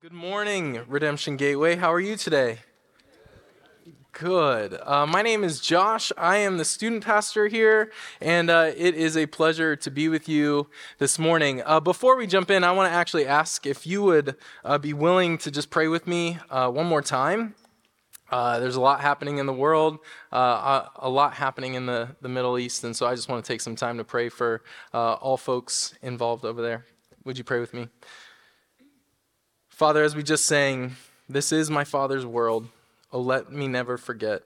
Good morning, Redemption Gateway. How are you today? Good. Uh, my name is Josh. I am the student pastor here, and uh, it is a pleasure to be with you this morning. Uh, before we jump in, I want to actually ask if you would uh, be willing to just pray with me uh, one more time. Uh, there's a lot happening in the world, a lot happening in the, the Middle East, and so I just want to take some time to pray for all folks involved over there. Would you pray with me? Father, as we just sang, this is my Father's world. Oh, let me never forget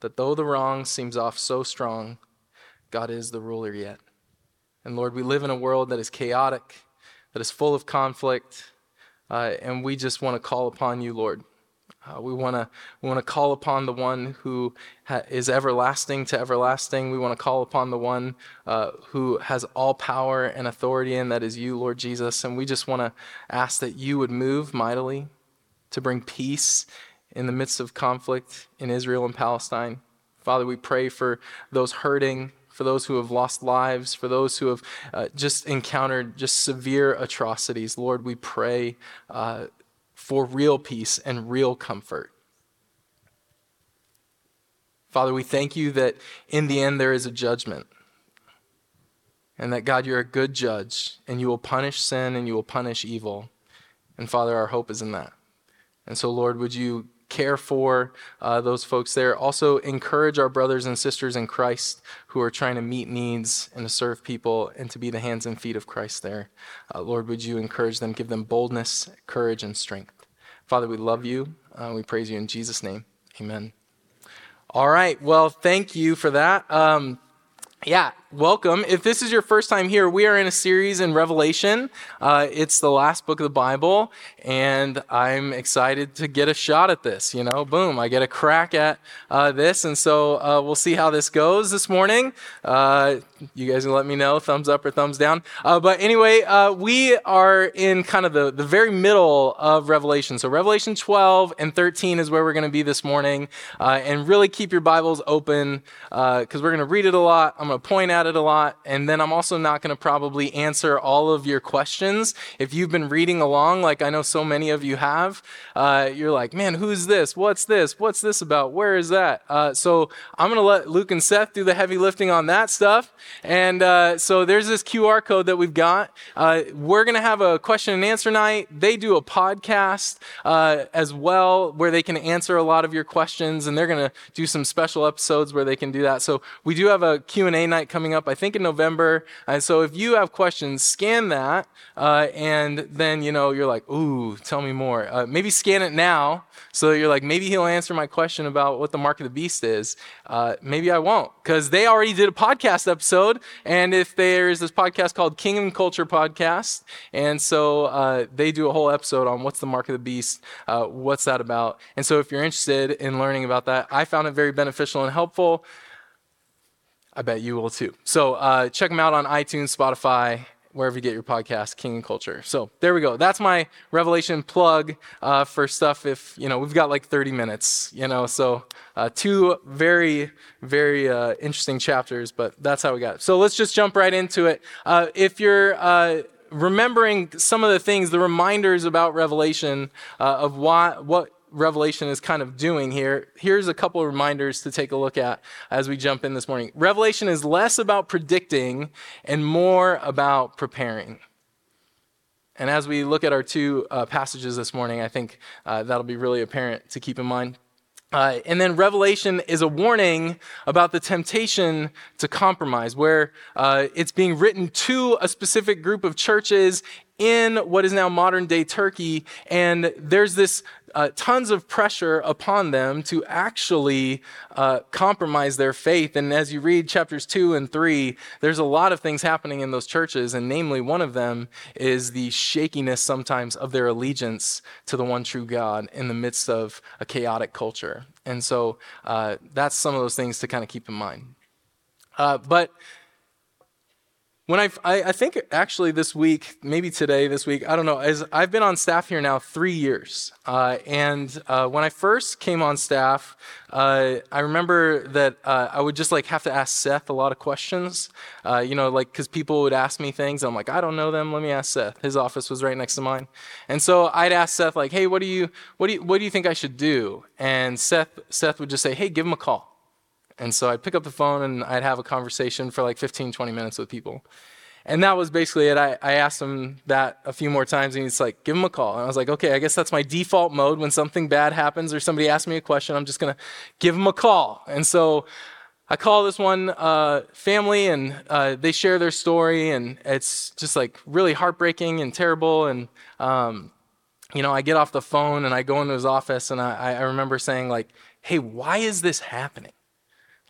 that though the wrong seems off so strong, God is the ruler yet. And Lord, we live in a world that is chaotic, that is full of conflict, uh, and we just want to call upon you, Lord, uh, we want to we want to call upon the one who ha- is everlasting to everlasting. We want to call upon the one uh, who has all power and authority, and that is you, Lord Jesus. And we just want to ask that you would move mightily to bring peace in the midst of conflict in Israel and Palestine. Father, we pray for those hurting, for those who have lost lives, for those who have uh, just encountered just severe atrocities. Lord, we pray uh, for real peace and real comfort. Father, we thank you that in the end there is a judgment. And that, God, you're a good judge, and you will punish sin and you will punish evil. And Father, our hope is in that. And so, Lord, would you care for uh, those folks there. Also, encourage our brothers and sisters in Christ who are trying to meet needs and to serve people and to be the hands and feet of Christ there. Uh, Lord, would you encourage them, give them boldness, courage, and strength. Father, we love you. Uh, we praise you in Jesus' name. Amen. All right. Well, thank you for that. Um, yeah, welcome. If this is your first time here, we are in a series in Revelation. Uh, it's the last book of the Bible, and I'm excited to get a shot at this. You know, boom, I get a crack at uh, this, and so uh, we'll see how this goes this morning. Uh, you guys can let me know, thumbs up or thumbs down. Uh, but anyway, uh, we are in kind of the, the very middle of Revelation. So Revelation 12 and 13 is where we're going to be this morning, and really keep your Bibles open because we're going to read it a lot. I'm going to point at it a lot, and then I'm also not going to probably answer all of your questions. If you've been reading along, like I know so many of you have, uh, you're like, man, who's this? What's this? What's this about? Where is that? Uh, so I'm going to let Luke and Seth do the heavy lifting on that stuff. And uh, so there's this QR code that we've got. Uh, we're going to have a question and answer night. They do a podcast uh, as well where they can answer a lot of your questions, and they're going to do some special episodes where they can do that. So we do have a Q&A night coming up, I think in November. And so if you have questions, scan that. Uh, and then, you know, you're like, ooh, tell me more. Uh, maybe scan it now. So you're like, maybe he'll answer my question about what the mark of the beast is. Uh, maybe I won't, because they already did a podcast episode. And if there's this podcast called Kingdom Culture Podcast, and so uh, they do a whole episode on what's the mark of the beast, uh, what's that about. And so if you're interested in learning about that, I found it very beneficial and helpful. I bet you will too. So uh, check them out on iTunes, Spotify, wherever you get your podcast, King and Culture. So there we go. That's my Revelation plug uh, for stuff. If you know, we've got like 30 minutes. You know, so uh, two very, very uh, interesting chapters. But that's how we got. It. So let's just jump right into it. Uh, if you're uh, remembering some of the things, the reminders about Revelation uh, of why, what Revelation is kind of doing here, here's a couple of reminders to take a look at as we jump in this morning. Revelation is less about predicting and more about preparing. And as we look at our two uh, passages this morning, I think uh, that'll be really apparent to keep in mind. Uh, and then Revelation is a warning about the temptation to compromise, where uh, it's being written to a specific group of churches in what is now modern day Turkey. And there's this uh, tons of pressure upon them to actually uh, compromise their faith. And as you read chapters two and three, there's a lot of things happening in those churches. And namely, one of them is the shakiness sometimes of their allegiance to the one true God in the midst of a chaotic culture. And so uh, that's some of those things to kind of keep in mind. Uh, but when I've, I, I think actually this week, maybe today, this week, I don't know, as I've been on staff here now three years. Uh, and uh, when I first came on staff, uh, I remember that uh, I would just like have to ask Seth a lot of questions, uh, you know, like because people would ask me things. I'm like, I don't know them. Let me ask Seth. His office was right next to mine, and so I'd ask Seth like, Hey, what do you, what do you, what do you think I should do? And Seth, Seth would just say, Hey, give him a call. And so I'd pick up the phone and I'd have a conversation for like 15, 20 minutes with people. And that was basically it. I, I asked him that a few more times, and he's like, give him a call. And I was like, okay, I guess that's my default mode. When something bad happens or somebody asks me a question, I'm just going to give him a call. And so I call this one uh, family, and uh, they share their story, and it's just like really heartbreaking and terrible. And, um, you know, I get off the phone and I go into his office, and I, I remember saying, like, hey, why is this happening?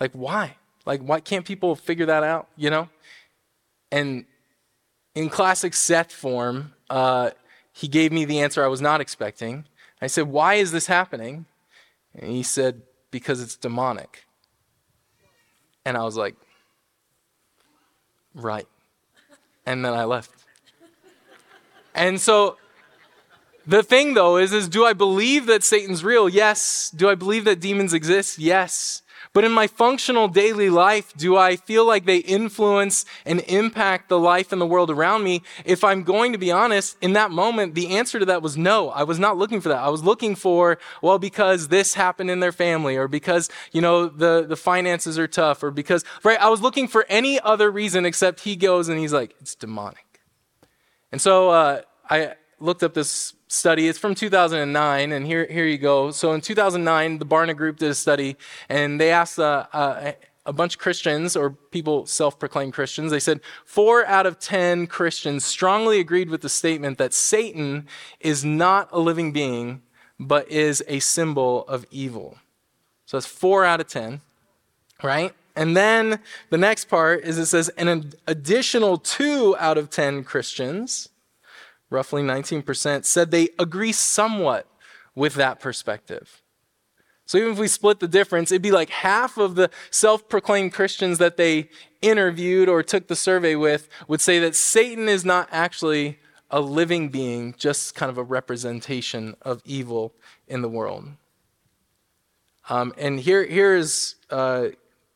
Like, why? Like, why can't people figure that out, you know? And in classic Seth form, uh, he gave me the answer I was not expecting. I said, Why is this happening? And he said, Because it's demonic. And I was like, Right. And then I left. And so the thing though is is do I believe that Satan's real? Yes. Do I believe that demons exist? Yes. But in my functional daily life, do I feel like they influence and impact the life and the world around me? If I'm going to be honest, in that moment, the answer to that was no. I was not looking for that. I was looking for, well, because this happened in their family, or because, you know, the, the finances are tough, or because, right? I was looking for any other reason except he goes and he's like, it's demonic. And so uh, I looked up this study. It's from 2009, and here, here you go. So in 2009, the Barna Group did a study, and they asked uh, uh, a bunch of Christians, or people self proclaimed Christians, they said four out of 10 Christians strongly agreed with the statement that Satan is not a living being, but is a symbol of evil. So that's four out of 10, right? And then the next part is it says an additional two out of 10 Christians roughly 19%, said they agree somewhat with that perspective. So even if we split the difference, it'd be like half of the self proclaimed Christians that they interviewed or took the survey with would say that Satan is not actually a living being, just kind of a representation of evil in the world. Um, and here, here is uh,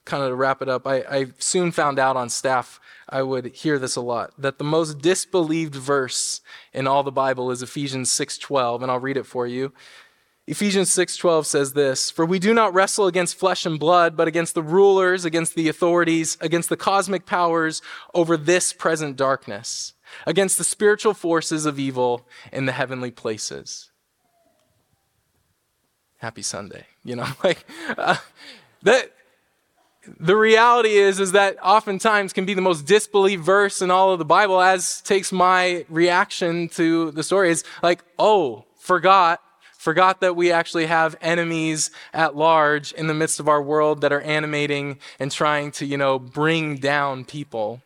kind of to wrap it up. I, I soon found out on staff I would hear this a lot that the most disbelieved verse in all the Bible is Ephesians 6:12 and I'll read it for you. Ephesians 6:12 says this, "For we do not wrestle against flesh and blood, but against the rulers, against the authorities, against the cosmic powers over this present darkness, against the spiritual forces of evil in the heavenly places." Happy Sunday, you know, like uh, that the reality is is that oftentimes can be the most disbelieved verse in all of the bible as takes my reaction to the story. Is like oh forgot forgot that we actually have enemies at large in the midst of our world that are animating and trying to you know bring down people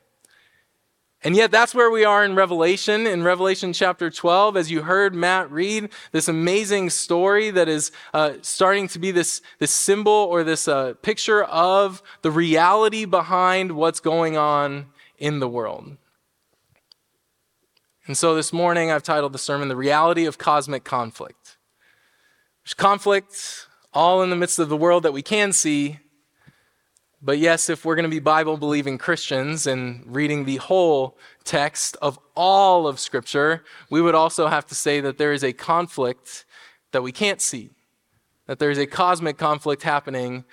and yet, that's where we are in Revelation, in Revelation chapter 12. As you heard Matt read, this amazing story that is uh, starting to be this, this symbol or this uh, picture of the reality behind what's going on in the world. And so this morning, I've titled the sermon, The Reality of Cosmic Conflict. There's conflict all in the midst of the world that we can see, but yes, if we're going to be Bible believing Christians and reading the whole text of all of Scripture, we would also have to say that there is a conflict that we can't see, that there is a cosmic conflict happening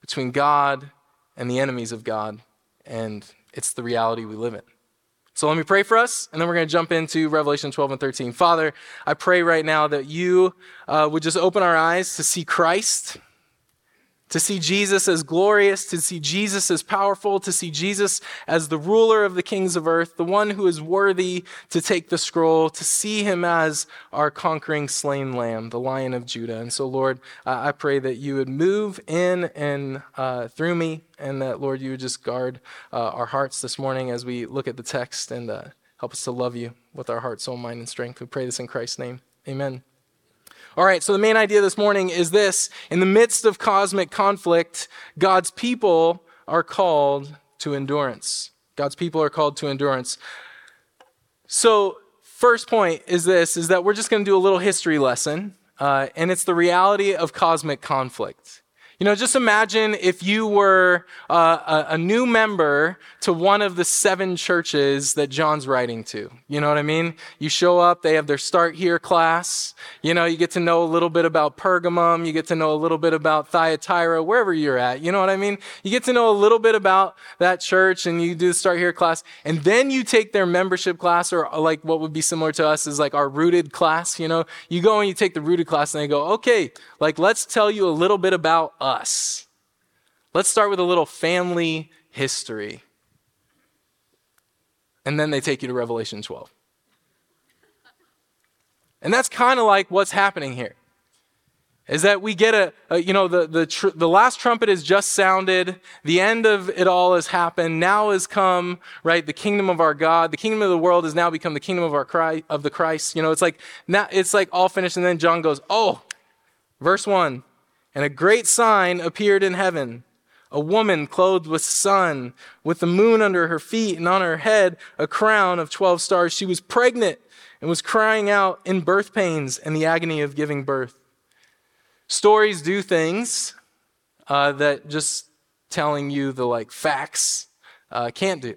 between God and the enemies of God, and it's the reality we live in. So let me pray for us, and then we're going to jump into Revelation 12 and 13. Father, I pray right now that you uh, would just open our eyes to see Christ to see Jesus as glorious, to see Jesus as powerful, to see Jesus as the ruler of the kings of earth, the one who is worthy to take the scroll, to see him as our conquering slain lamb, the lion of Judah. And so, Lord, uh, I pray that you would move in and uh, through me, and that, Lord, you would just guard uh, our hearts this morning as we look at the text and uh, help us to love you with our heart, soul, mind, and strength. We pray this in Christ's name. Amen. All right, so the main idea this morning is this in the midst of cosmic conflict, God's people are called to endurance. God's people are called to endurance. So, first point is this is that we're just going to do a little history lesson, uh, and it's the reality of cosmic conflict. You know, just imagine if you were uh, a, a, new member to one of the seven churches that John's writing to. You know what I mean? You show up, they have their start here class. You know, you get to know a little bit about Pergamum, you get to know a little bit about Thyatira, wherever you're at. You know what I mean? You get to know a little bit about that church and you do the start here class. And then you take their membership class, or like what would be similar to us is like our rooted class. You know, you go and you take the rooted class and they go, okay, like let's tell you a little bit about us. Let's start with a little family history. And then they take you to Revelation 12. And that's kind of like what's happening here. Is that we get a, a you know, the, the, tr- the last trumpet has just sounded. The end of it all has happened. Now has come, right? The kingdom of our God. The kingdom of the world has now become the kingdom of our Christ, of the Christ. You know, it's like, now, it's like all finished. And then John goes, oh, verse 1 and a great sign appeared in heaven a woman clothed with sun, with the moon under her feet, and on her head a crown of 12 stars. She was pregnant and was crying out in birth pains and the agony of giving birth. Stories do things uh, that just telling you the like facts uh, can't do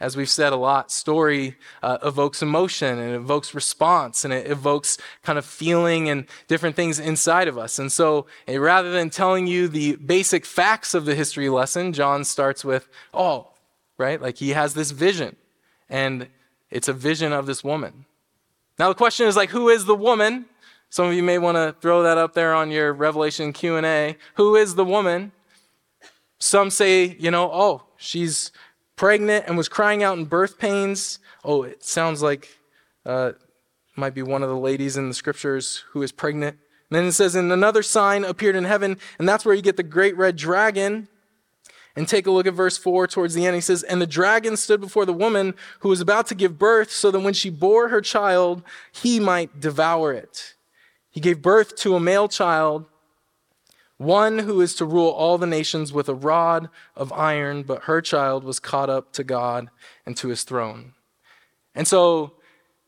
as we've said a lot, story uh, evokes emotion and evokes response and it evokes kind of feeling and different things inside of us. And so eh, rather than telling you the basic facts of the history lesson, John starts with, oh, right? Like he has this vision and it's a vision of this woman. Now the question is like, who is the woman? Some of you may want to throw that up there on your Revelation Q&A. Who is the woman? Some say, you know, oh, she's pregnant and was crying out in birth pains. Oh, it sounds like uh, might be one of the ladies in the scriptures who is pregnant. And then it says, and another sign appeared in heaven, and that's where you get the great red dragon. And take a look at verse 4 towards the end. He says, And the dragon stood before the woman who was about to give birth, so that when she bore her child, he might devour it. He gave birth to a male child, one who is to rule all the nations with a rod of iron, but her child was caught up to God and to his throne. And so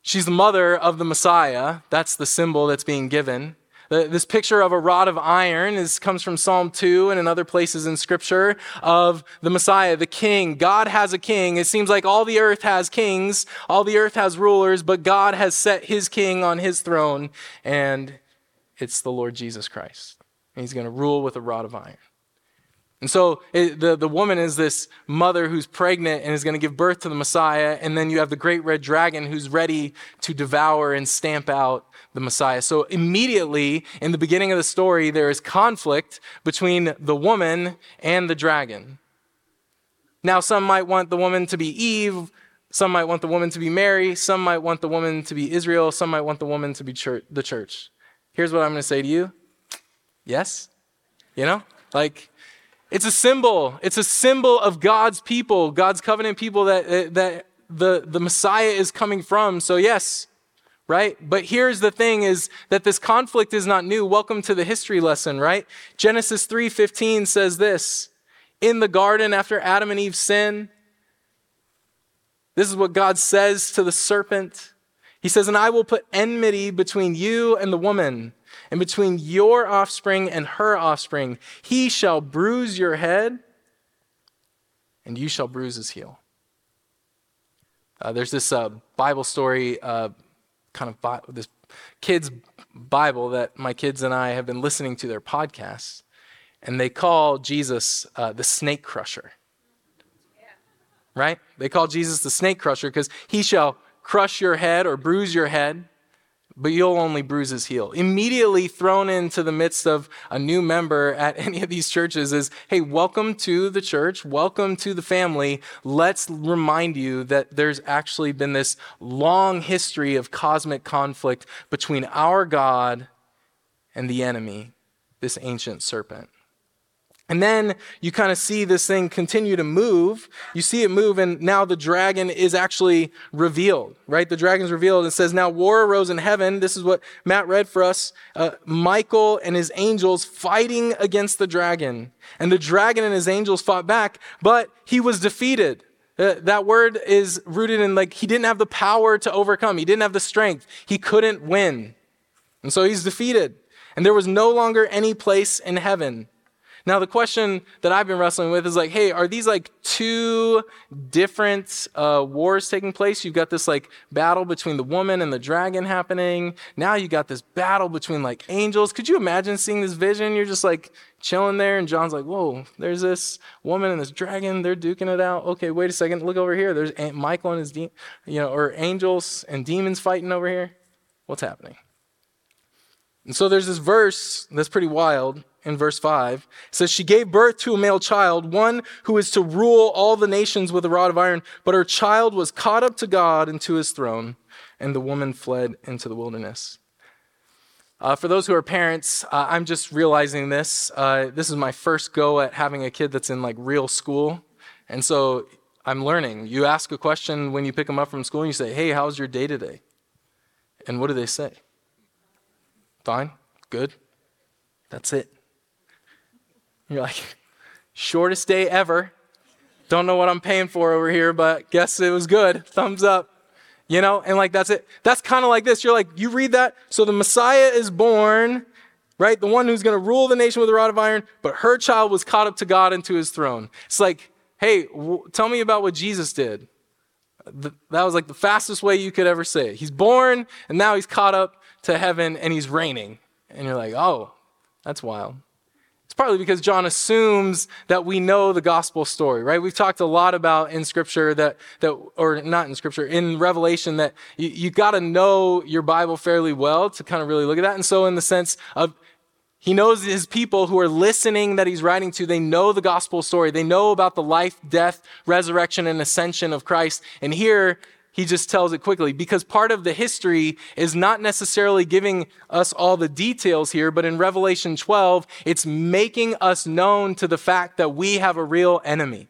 she's the mother of the Messiah. That's the symbol that's being given. This picture of a rod of iron is, comes from Psalm 2 and in other places in Scripture of the Messiah, the king. God has a king. It seems like all the earth has kings, all the earth has rulers, but God has set his king on his throne, and it's the Lord Jesus Christ and he's going to rule with a rod of iron. And so it, the, the woman is this mother who's pregnant and is going to give birth to the Messiah. And then you have the great red dragon who's ready to devour and stamp out the Messiah. So immediately in the beginning of the story, there is conflict between the woman and the dragon. Now, some might want the woman to be Eve. Some might want the woman to be Mary. Some might want the woman to be Israel. Some might want the woman to be church, the church. Here's what I'm going to say to you Yes? You know? Like, it's a symbol. It's a symbol of God's people, God's covenant people that, eh, that the, the Messiah is coming from. So, yes, right? But here's the thing is that this conflict is not new. Welcome to the history lesson, right? Genesis 3:15 says this, in the garden after Adam and Eve sin, this is what God says to the serpent. He says, "And I will put enmity between you and the woman, and between your offspring and her offspring. He shall bruise your head, and you shall bruise his heel. Uh, there's this uh, Bible story, uh, kind of bi- this kids' Bible that my kids and I have been listening to their podcasts, and they call Jesus uh, the snake crusher. Right? They call Jesus the snake crusher because he shall crush your head or bruise your head but you'll only bruise his heel. Immediately thrown into the midst of a new member at any of these churches is, hey, welcome to the church, welcome to the family. Let's remind you that there's actually been this long history of cosmic conflict between our God and the enemy, this ancient serpent. And then you kind of see this thing continue to move. You see it move, and now the dragon is actually revealed, right? The dragon's revealed. It says, Now war arose in heaven. This is what Matt read for us. Uh, Michael and his angels fighting against the dragon. And the dragon and his angels fought back, but he was defeated. Uh, that word is rooted in like he didn't have the power to overcome, he didn't have the strength, he couldn't win. And so he's defeated. And there was no longer any place in heaven. Now, the question that I've been wrestling with is like, hey, are these like two different uh, wars taking place? You've got this like battle between the woman and the dragon happening. Now you got this battle between like angels. Could you imagine seeing this vision? You're just like chilling there, and John's like, whoa, there's this woman and this dragon. They're duking it out. Okay, wait a second. Look over here. There's Michael and his, de- you know, or angels and demons fighting over here. What's happening? And so there's this verse that's pretty wild in verse 5. It says, She gave birth to a male child, one who is to rule all the nations with a rod of iron. But her child was caught up to God and to his throne, and the woman fled into the wilderness. Uh, for those who are parents, uh, I'm just realizing this. Uh, this is my first go at having a kid that's in like real school. And so I'm learning. You ask a question when you pick them up from school, and you say, Hey, how's your day today? And what do they say? Fine, good. That's it. You're like, shortest day ever. Don't know what I'm paying for over here, but guess it was good. Thumbs up. You know, and like that's it. That's kind of like this. You're like, you read that. So the Messiah is born, right? The one who's going to rule the nation with a rod of iron, but her child was caught up to God and to his throne. It's like, hey, w- tell me about what Jesus did. that was like the fastest way you could ever say it. He's born, and now he's caught up to heaven and he's reigning. And you're like, oh, that's wild. It's partly because John assumes that we know the gospel story, right? We've talked a lot about in scripture that, that or not in scripture, in Revelation that you, you got to know your Bible fairly well to kind of really look at that. And so in the sense of he knows his people who are listening that he's writing to, they know the gospel story. They know about the life, death, resurrection, and ascension of Christ. And here he just tells it quickly because part of the history is not necessarily giving us all the details here, but in Revelation 12, it's making us known to the fact that we have a real enemy.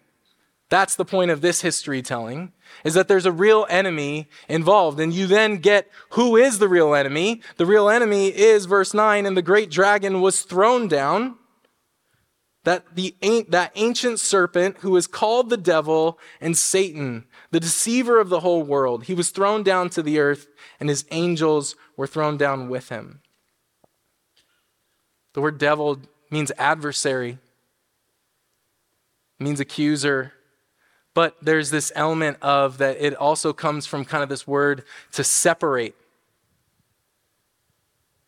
That's the point of this history telling, is that there's a real enemy involved. And you then get who is the real enemy. The real enemy is verse 9, and the great dragon was thrown down that the that ancient serpent who is called the devil and Satan, the deceiver of the whole world, he was thrown down to the earth, and his angels were thrown down with him. The word devil means adversary, means accuser. But there's this element of that it also comes from kind of this word to separate.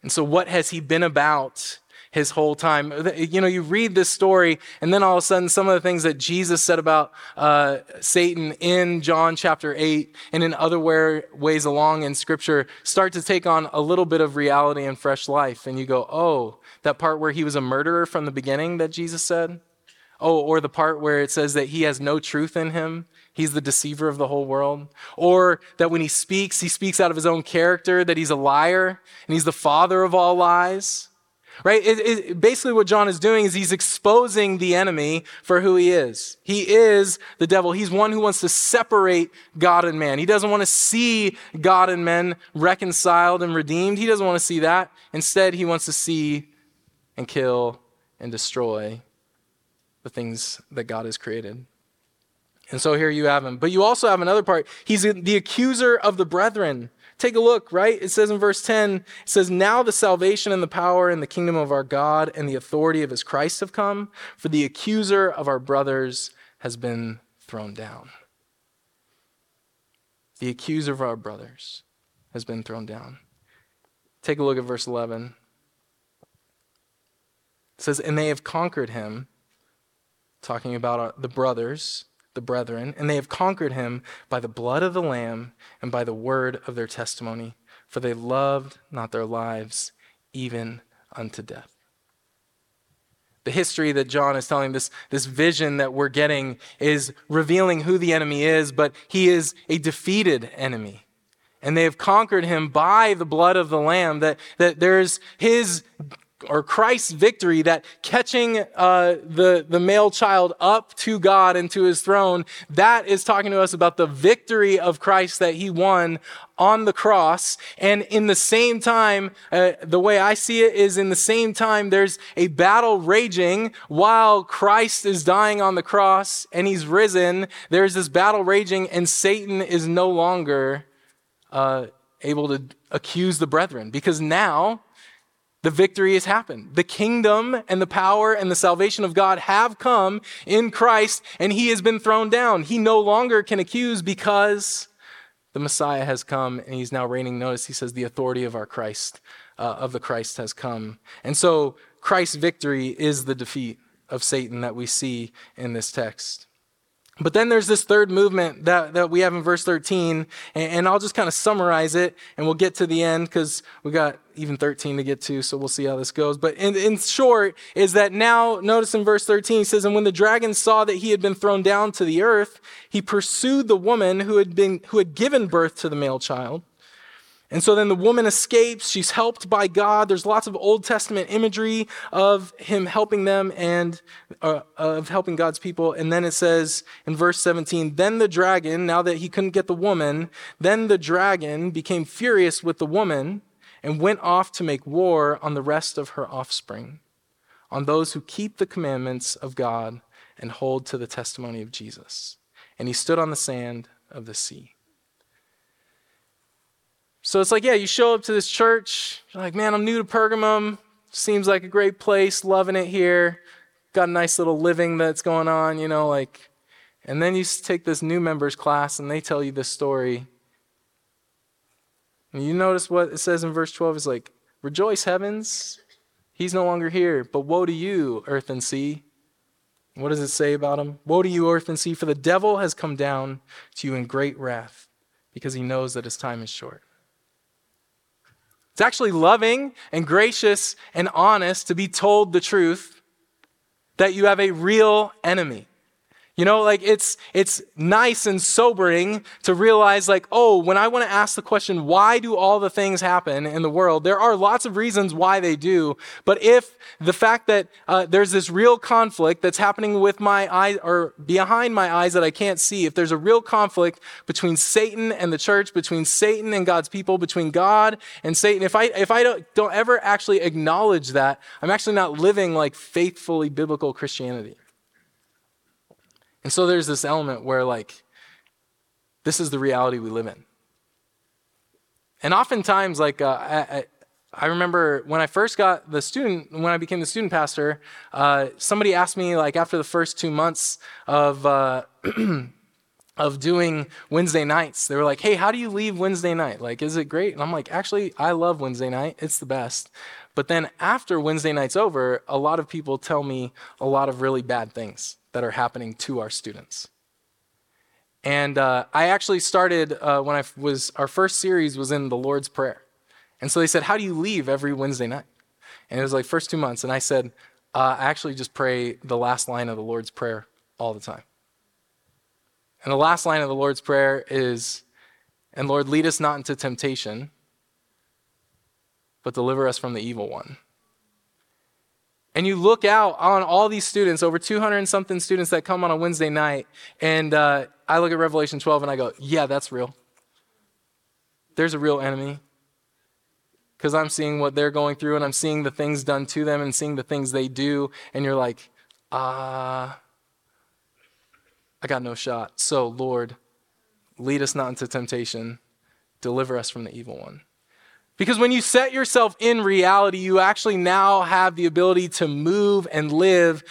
And so, what has he been about his whole time. You know, you read this story, and then all of a sudden, some of the things that Jesus said about uh, Satan in John chapter 8 and in other ways along in Scripture start to take on a little bit of reality and fresh life. And you go, oh, that part where he was a murderer from the beginning that Jesus said? Oh, or the part where it says that he has no truth in him. He's the deceiver of the whole world. Or that when he speaks, he speaks out of his own character, that he's a liar and he's the father of all lies. Right? It, it, basically, what John is doing is he's exposing the enemy for who he is. He is the devil. He's one who wants to separate God and man. He doesn't want to see God and men reconciled and redeemed. He doesn't want to see that. Instead, he wants to see and kill and destroy the things that God has created. And so here you have him. But you also have another part. He's the accuser of the brethren. Take a look, right? It says in verse 10, it says, Now the salvation and the power and the kingdom of our God and the authority of his Christ have come, for the accuser of our brothers has been thrown down. The accuser of our brothers has been thrown down. Take a look at verse 11. It says, And they have conquered him, talking about uh, the brothers the brethren, and they have conquered him by the blood of the Lamb and by the word of their testimony, for they loved not their lives even unto death. The history that John is telling, this, this vision that we're getting, is revealing who the enemy is, but he is a defeated enemy. And they have conquered him by the blood of the Lamb, that, that there's his or Christ's victory, that catching uh, the, the male child up to God and to his throne, that is talking to us about the victory of Christ that he won on the cross. And in the same time, uh, the way I see it is in the same time, there's a battle raging while Christ is dying on the cross and he's risen. There's this battle raging, and Satan is no longer uh, able to accuse the brethren because now the victory has happened. The kingdom and the power and the salvation of God have come in Christ, and he has been thrown down. He no longer can accuse because the Messiah has come and he's now reigning. Notice he says the authority of our Christ, uh, of the Christ has come. And so Christ's victory is the defeat of Satan that we see in this text. But then there's this third movement that, that we have in verse 13, and, and I'll just kind of summarize it, and we'll get to the end because we got even 13 to get to, so we'll see how this goes. But in, in short, is that now, notice in verse 13, he says, And when the dragon saw that he had been thrown down to the earth, he pursued the woman who had, been, who had given birth to the male child. And so then the woman escapes. She's helped by God. There's lots of Old Testament imagery of him helping them and uh, of helping God's people. And then it says in verse 17, then the dragon, now that he couldn't get the woman, then the dragon became furious with the woman and went off to make war on the rest of her offspring, on those who keep the commandments of God and hold to the testimony of Jesus. And he stood on the sand of the sea. So it's like, yeah, you show up to this church, you're like, man, I'm new to Pergamum. Seems like a great place, loving it here. Got a nice little living that's going on, you know, like, and then you take this new members class and they tell you this story. And you notice what it says in verse 12 is like, Rejoice, heavens, he's no longer here, but woe to you, earth and sea. What does it say about him? Woe to you, earth and sea, for the devil has come down to you in great wrath because he knows that his time is short. It's actually loving and gracious and honest to be told the truth that you have a real enemy. You know, like it's it's nice and sobering to realize like, oh, when I want to ask the question, why do all the things happen in the world? There are lots of reasons why they do. But if the fact that uh, there's this real conflict that's happening with my eyes or behind my eyes that I can't see, if there's a real conflict between Satan and the church, between Satan and God's people, between God and Satan, if I if I don't, don't ever actually acknowledge that, I'm actually not living like faithfully biblical Christianity. And so there's this element where, like, this is the reality we live in. And oftentimes, like, uh, I, I, remember when I first got the student, when I became the student pastor, uh, somebody asked me, like, after the first two months of, uh, of doing Wednesday nights, they were like, hey, how do you leave Wednesday night? Like, is it great? And I'm like, actually, I love Wednesday night. It's the best. But then after Wednesday night's over, a lot of people tell me a lot of really bad things that are happening to our students. And uh, I actually started uh, when I was, our first series was in the Lord's Prayer. And so they said, How do you leave every Wednesday night? And it was like first two months. And I said, uh, I actually just pray the last line of the Lord's Prayer all the time. And the last line of the Lord's Prayer is, And Lord, lead us not into temptation, but deliver us from the evil one. And you look out on all these students, over 200 and something students that come on a Wednesday night, and uh, I look at Revelation 12 and I go, yeah, that's real. There's a real enemy. Because I'm seeing what they're going through and I'm seeing the things done to them and seeing the things they do, and you're like, ah, uh, I got no shot. So, Lord, lead us not into temptation, deliver us from the evil one. Because when you set yourself in reality, you actually now have the ability to move and live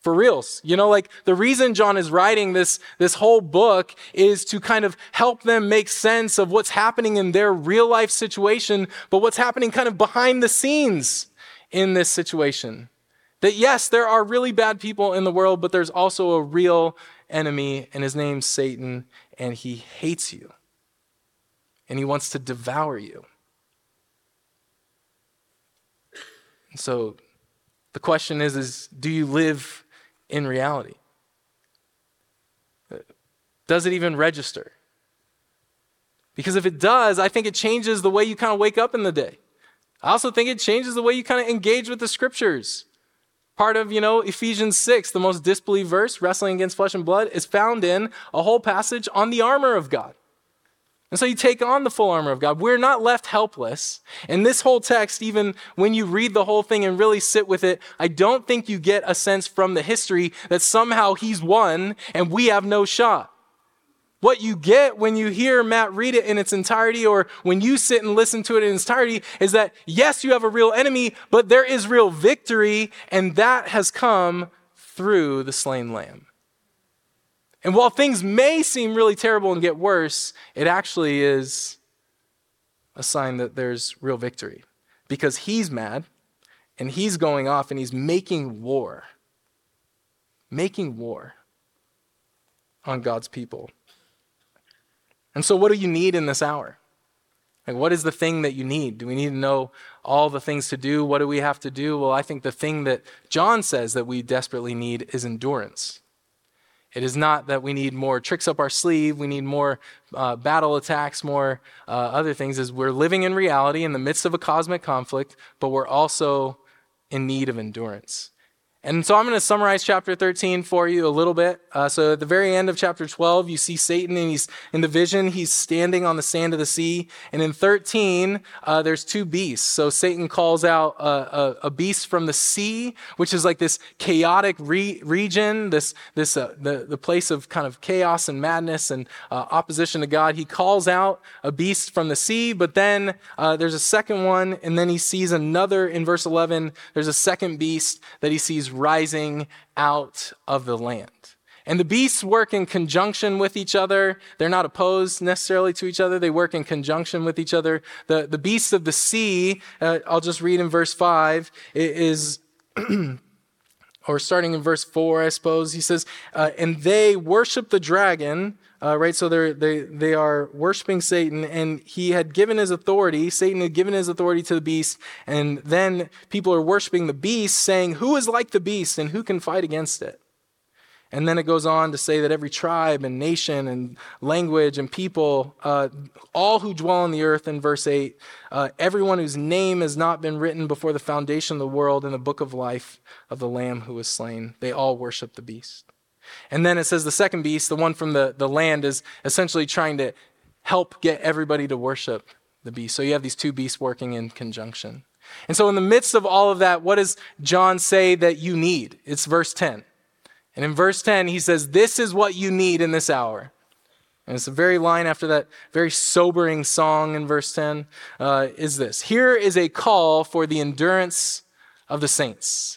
for reals. You know, like the reason John is writing this, this whole book is to kind of help them make sense of what's happening in their real life situation, but what's happening kind of behind the scenes in this situation. That yes, there are really bad people in the world, but there's also a real enemy, and his name's Satan, and he hates you. And he wants to devour you. So the question is, is do you live in reality? Does it even register? Because if it does, I think it changes the way you kind of wake up in the day. I also think it changes the way you kind of engage with the scriptures. Part of, you know, Ephesians 6, the most disbelieved verse, wrestling against flesh and blood, is found in a whole passage on the armor of God. And so you take on the full armor of God. We're not left helpless. And this whole text, even when you read the whole thing and really sit with it, I don't think you get a sense from the history that somehow he's won and we have no shot. What you get when you hear Matt read it in its entirety or when you sit and listen to it in its entirety is that yes, you have a real enemy, but there is real victory, and that has come through the slain lamb. And while things may seem really terrible and get worse, it actually is a sign that there's real victory because he's mad and he's going off and he's making war. Making war on God's people. And so, what do you need in this hour? Like, what is the thing that you need? Do we need to know all the things to do? What do we have to do? Well, I think the thing that John says that we desperately need is endurance. It is not that we need more tricks up our sleeve, we need more uh, battle attacks, more uh, other things, is we're living in reality in the midst of a cosmic conflict, but we're also in need of endurance. And so I'm going to summarize chapter 13 for you a little bit. Uh, so at the very end of chapter 12, you see Satan, and he's in the vision, he's standing on the sand of the sea. And in 13, uh, there's two beasts. So Satan calls out a, a, a, beast from the sea, which is like this chaotic re- region, this, this uh, the, the place of kind of chaos and madness and uh, opposition to God. He calls out a beast from the sea, but then uh, there's a second one, and then he sees another in verse 11. There's a second beast that he sees rising out of the land. And the beasts work in conjunction with each other. They're not opposed necessarily to each other. They work in conjunction with each other. The, the beasts of the sea, uh, I'll just read in verse 5, is, or starting in verse 4, I suppose, he says, uh, And they worship the dragon uh, right? So they're, they, they are worshiping Satan, and he had given his authority, Satan had given his authority to the beast, and then people are worshiping the beast, saying, Who is like the beast, and who can fight against it? And then it goes on to say that every tribe and nation and language and people, uh, all who dwell on the earth, in verse 8, uh, everyone whose name has not been written before the foundation of the world in the book of life of the Lamb who was slain, they all worship the beast. And then it says the second beast, the one from the, the land, is essentially trying to help get everybody to worship the beast. So you have these two beasts working in conjunction. And so, in the midst of all of that, what does John say that you need? It's verse 10. And in verse 10, he says, This is what you need in this hour. And it's the very line after that very sobering song in verse 10 uh, is this Here is a call for the endurance of the saints.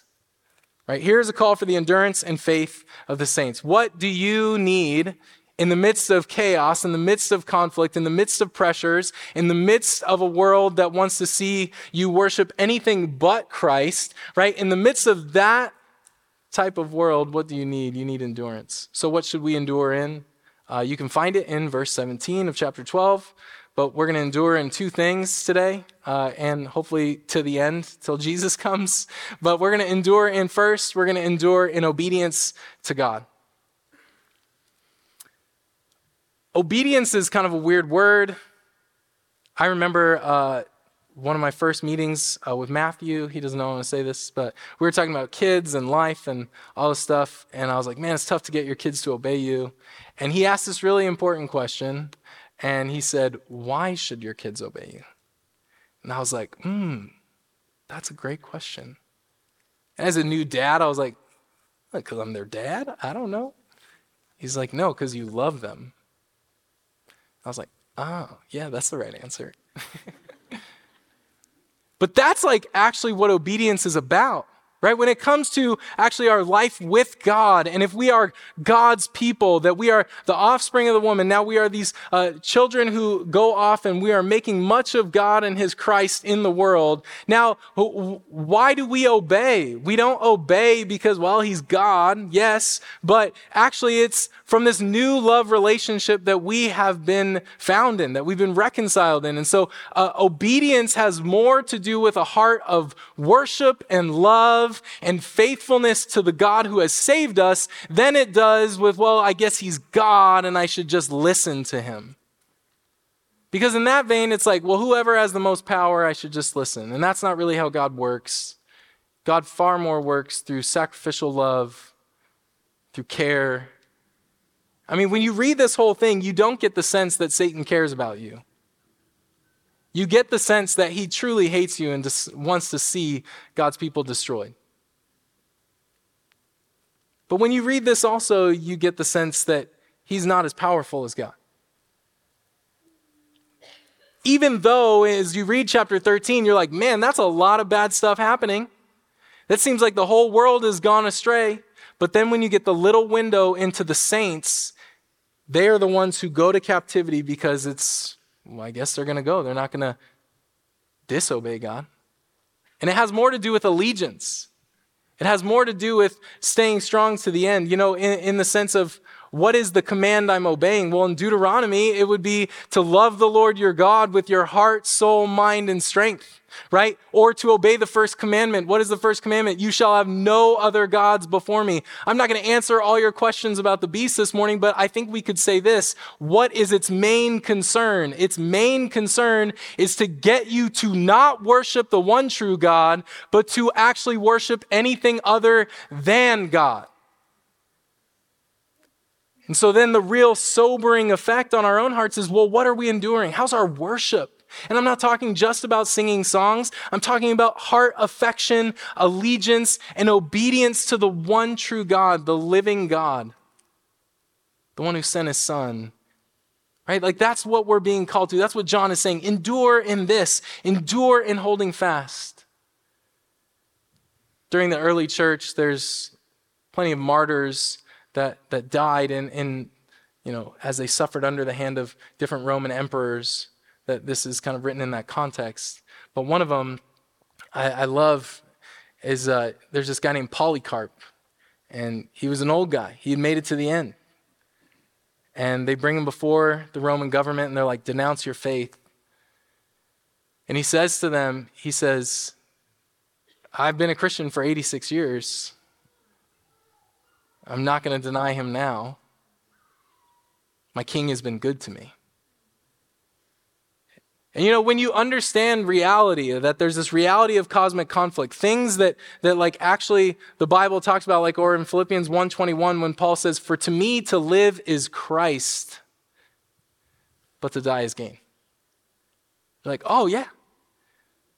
Right? Here's a call for the endurance and faith of the saints. What do you need in the midst of chaos, in the midst of conflict, in the midst of pressures, in the midst of a world that wants to see you worship anything but Christ, right? In the midst of that type of world, what do you need? You need endurance. So, what should we endure in? Uh, you can find it in verse 17 of chapter 12. But we're going to endure in two things today, uh, and hopefully to the end, till Jesus comes. But we're going to endure in first, we're going to endure in obedience to God. Obedience is kind of a weird word. I remember uh, one of my first meetings uh, with Matthew. He doesn't know I want to say this, but we were talking about kids and life and all this stuff. And I was like, man, it's tough to get your kids to obey you. And he asked this really important question and he said, Why should your kids obey you? And I was like, Hmm, that's a great question. And as a new dad, I was like, Because I'm their dad? I don't know. He's like, No, because you love them. I was like, Oh, yeah, that's the right answer. but that's like actually what obedience is about right? When it comes to actually our life with God, and if we are God's people, that we are the offspring of the woman, now we are these uh, children who go off and we are making much of God and His Christ in the world. Now, why do we obey? We don't obey because, well, He's God, yes, but actually it's from this new love relationship that we have been found in, that we've been reconciled in. And so uh, obedience has more to do with a heart of worship and love and faithfulness to the God who has saved us than it does with, well, I guess he's God and I should just listen to him. Because in that vein, it's like, well, whoever has the most power, I should just listen. And that's not really how God works. God far more works through sacrificial love, through care. I mean, when you read this whole thing, you don't get the sense that Satan cares about you. You get the sense that he truly hates you and wants to see God's people destroyed. But when you read this, also, you get the sense that he's not as powerful as God. Even though, as you read chapter 13, you're like, man, that's a lot of bad stuff happening. That seems like the whole world has gone astray. But then when you get the little window into the saints, they are the ones who go to captivity because it's, well, I guess they're going to go. They're not going to disobey God. And it has more to do with allegiance. It has more to do with staying strong to the end, you know, in, in the sense of what is the command I'm obeying? Well, in Deuteronomy, it would be to love the Lord your God with your heart, soul, mind, and strength, right? Or to obey the first commandment. What is the first commandment? You shall have no other gods before me. I'm not going to answer all your questions about the beast this morning, but I think we could say this. What is its main concern? Its main concern is to get you to not worship the one true God, but to actually worship anything other than God. And so then the real sobering effect on our own hearts is well, what are we enduring? How's our worship? And I'm not talking just about singing songs. I'm talking about heart affection, allegiance, and obedience to the one true God, the living God, the one who sent his son. Right? Like that's what we're being called to. That's what John is saying. Endure in this, endure in holding fast. During the early church, there's plenty of martyrs that, that died in, in, you know, as they suffered under the hand of different Roman emperors, that this is kind of written in that context. But one of them I, I love is uh, there's this guy named Polycarp, and he was an old guy. He had made it to the end. And they bring him before the Roman government, and they're like, denounce your faith. And he says to them, he says, I've been a Christian for 86 years. I'm not going to deny him now. My king has been good to me. And you know, when you understand reality, that there's this reality of cosmic conflict, things that, that like actually the Bible talks about, like or in Philippians 1.21, when Paul says, For to me to live is Christ, but to die is gain. You're like, oh yeah,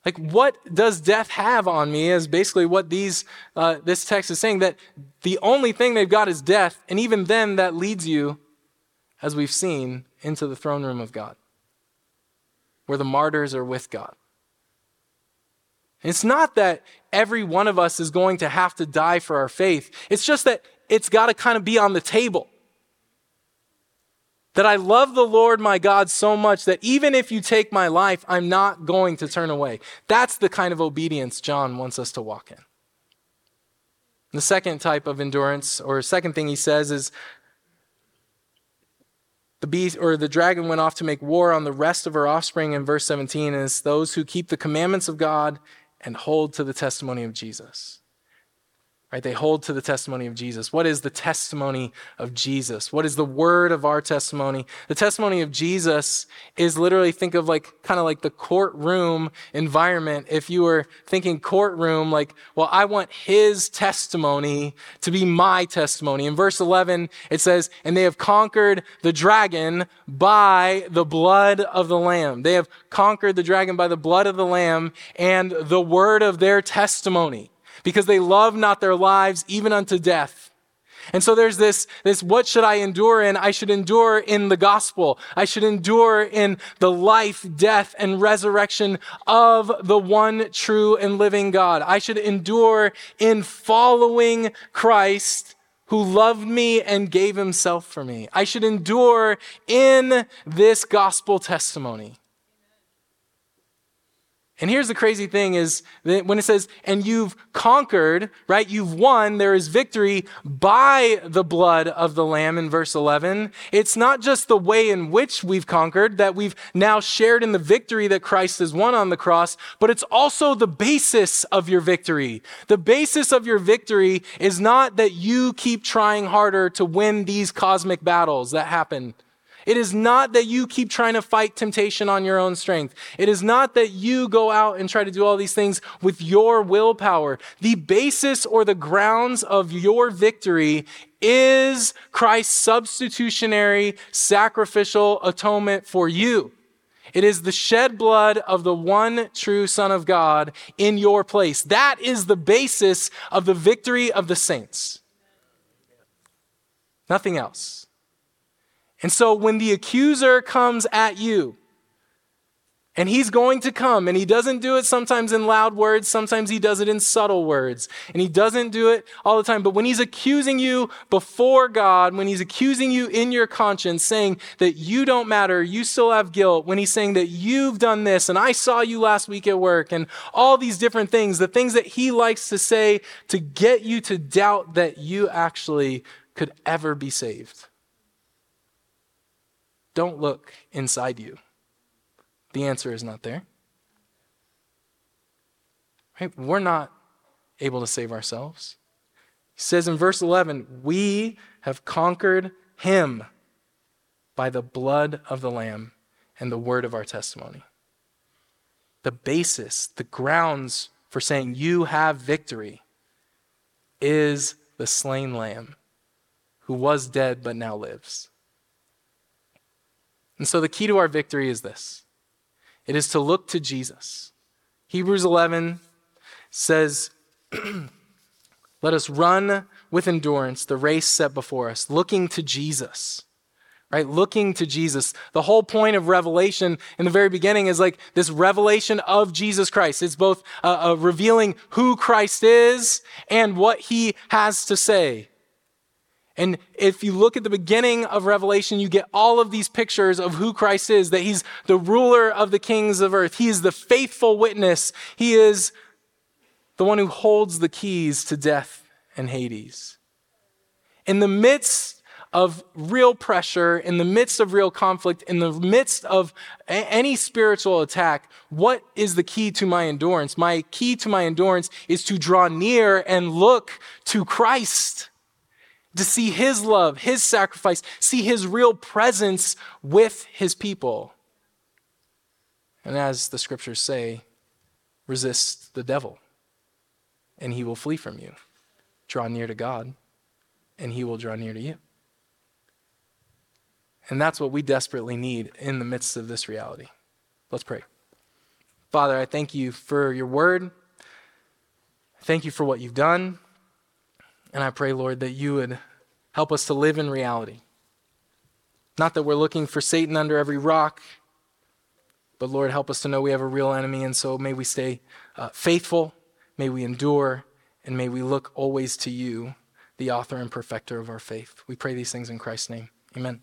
like, what does death have on me? Is basically what these uh, this text is saying that the only thing they've got is death, and even then, that leads you, as we've seen, into the throne room of God, where the martyrs are with God. It's not that every one of us is going to have to die for our faith. It's just that it's got to kind of be on the table. That I love the Lord my God so much that even if you take my life, I'm not going to turn away. That's the kind of obedience John wants us to walk in. The second type of endurance, or second thing he says, is the beast or the dragon went off to make war on the rest of her offspring in verse 17 is those who keep the commandments of God and hold to the testimony of Jesus. Right? They hold to the testimony of Jesus. What is the testimony of Jesus? What is the word of our testimony? The testimony of Jesus is literally think of like kind of like the courtroom environment. If you were thinking courtroom, like, well, I want his testimony to be my testimony. In verse 11, it says, and they have conquered the dragon by the blood of the lamb. They have conquered the dragon by the blood of the lamb and the word of their testimony because they love not their lives even unto death. And so there's this, this, what should I endure in? I should endure in the gospel. I should endure in the life, death, and resurrection of the one true and living God. I should endure in following Christ who loved me and gave himself for me. I should endure in this gospel testimony. And here's the crazy thing is that when it says, and you've conquered, right? You've won, there is victory by the blood of the Lamb in verse 11. It's not just the way in which we've conquered, that we've now shared in the victory that Christ has won on the cross, but it's also the basis of your victory. The basis of your victory is not that you keep trying harder to win these cosmic battles that happen It is not that you keep trying to fight temptation on your own strength. It is not that you go out and try to do all these things with your willpower. The basis or the grounds of your victory is Christ's substitutionary sacrificial atonement for you. It is the shed blood of the one true Son of God in your place. That is the basis of the victory of the saints. Nothing else. And so when the accuser comes at you, and he's going to come, and he doesn't do it sometimes in loud words, sometimes he does it in subtle words, and he doesn't do it all the time. But when he's accusing you before God, when he's accusing you in your conscience, saying that you don't matter, you still have guilt, when he's saying that you've done this, and I saw you last week at work, and all these different things, the things that he likes to say to get you to doubt that you actually could ever be saved. Don't look inside you. The answer is not there. Right? We're not able to save ourselves. He says in verse 11, We have conquered him by the blood of the Lamb and the word of our testimony. The basis, the grounds for saying you have victory is the slain Lamb who was dead but now lives. And so the key to our victory is this it is to look to Jesus. Hebrews 11 says, Let us run with endurance the race set before us, looking to Jesus. Right? Looking to Jesus. The whole point of Revelation in the very beginning is like this revelation of Jesus Christ. It's both uh, uh, revealing who Christ is and what he has to say. And if you look at the beginning of Revelation, you get all of these pictures of who Christ is that he's the ruler of the kings of earth, he is the faithful witness, he is the one who holds the keys to death and Hades. In the midst of real pressure, in the midst of real conflict, in the midst of a- any spiritual attack, what is the key to my endurance? My key to my endurance is to draw near and look to Christ to see his love, his sacrifice, see his real presence with his people. And as the scriptures say, resist the devil, and he will flee from you. Draw near to God, and he will draw near to you. And that's what we desperately need in the midst of this reality. Let's pray. Father, I thank you for your word. Thank you for what you've done. And I pray, Lord, that you would help us to live in reality. Not that we're looking for Satan under every rock, but Lord, help us to know we have a real enemy. And so may we stay uh, faithful, may we endure, and may we look always to you, the author and perfecter of our faith. We pray these things in Christ's name. Amen.